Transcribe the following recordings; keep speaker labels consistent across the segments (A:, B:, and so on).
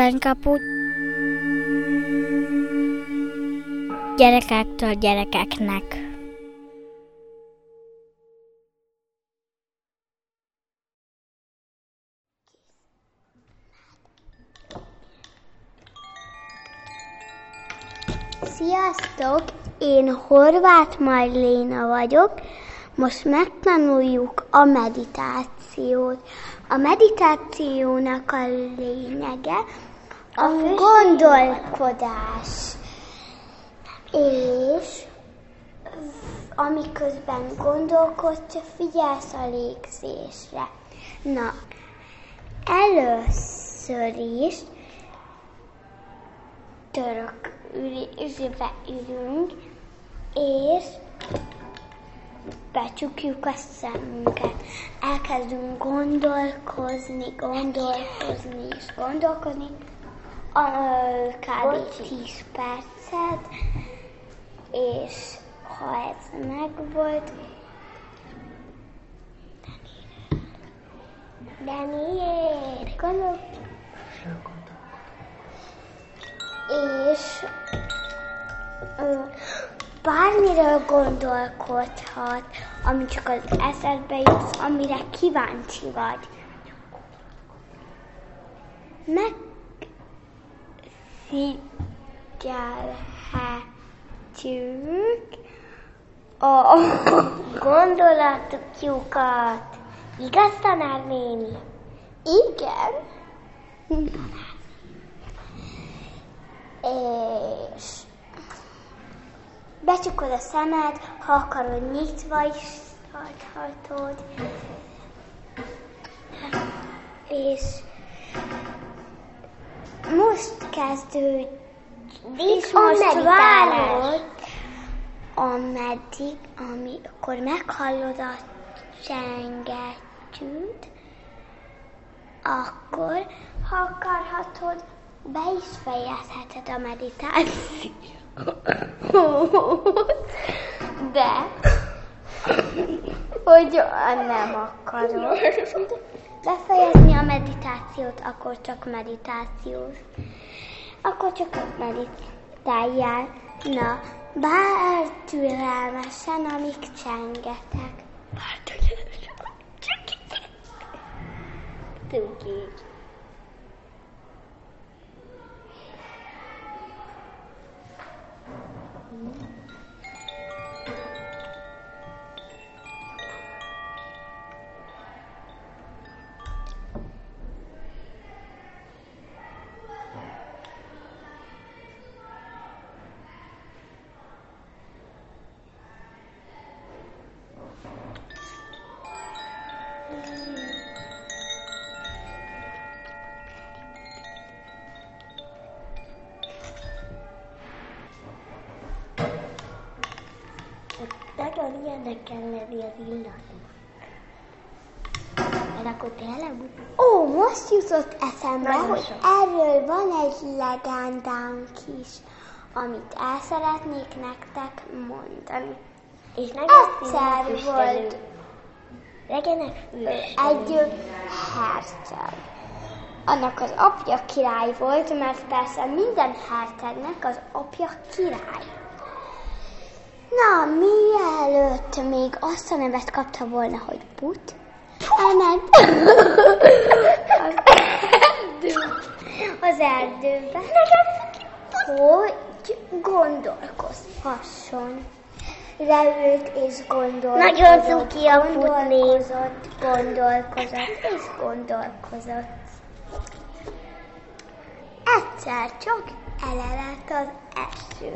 A: Aranykapu Gyerekektől gyerekeknek
B: Sziasztok! Én Horváth Majléna vagyok. Most megtanuljuk a meditációt. A meditációnak a lényege a gondolkodás. És amiközben gondolkodsz, figyelsz a légzésre. Na, először is török ülve ülünk, és becsukjuk a szemünket. Elkezdünk gondolkozni, gondolkozni és gondolkozni. A, kb. 10 percet, és ha ez megvolt, Daniel, gondolj. És ö, bármiről gondolkodhat, ami csak az eszedbe jut, amire kíváncsi vagy. Megfigyelhetjük a gondolatjukat. Igaz, tanár néni? Igen. És becsukod a szemed, ha akarod nyitva is tarthatod. És most kezdődik, és most várod, ameddig, ami, akkor meghallod a csengettyűt, akkor, ha akarhatod, be is fejezheted a meditációt. De, hogy nem akarod befejezni a meditációt, akkor csak meditációt. Akkor csak meditáljál. Na, bár türelmesen, amíg csengetek. Bár türelmesen, csengetek. Tudjuk. Nagyon kell lenni az illatnak. Mert akkor tényleg Ó, most jutott eszembe,
C: Nagyon
B: hogy
C: sok.
B: erről van egy legendánk is, amit el szeretnék nektek mondani.
C: És
B: Egyszer volt
C: Legyenek
B: egy herceg. Annak az apja király volt, mert persze minden hercegnek az apja király. Na, mielőtt még azt a nevet kapta volna, hogy Put, elment az, erdő, az erdőbe, hogy gondolkozhasson. Leült és gondolkozott.
C: Nagyon cuki a.
B: Gondolkozott, gondolkozott és gondolkozott. Egyszer csak elelett az eső.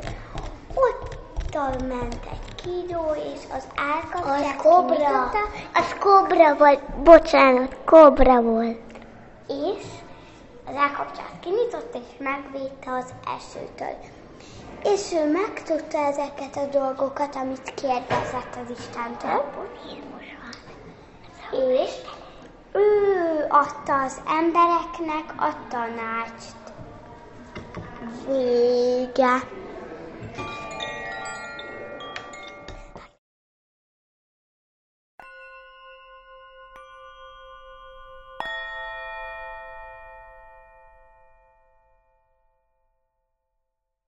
B: Ott ment egy kígyó, és az állkapcsát
C: Az kobra.
B: kinyitotta,
C: Az kobra volt. Bocsánat, kobra volt.
B: és az állkapcsát kinyitott, és megvédte az esőtől. És ő megtudta ezeket a dolgokat, amit kérdezett az Istentől. És ő adta az embereknek a tanácst. Vége.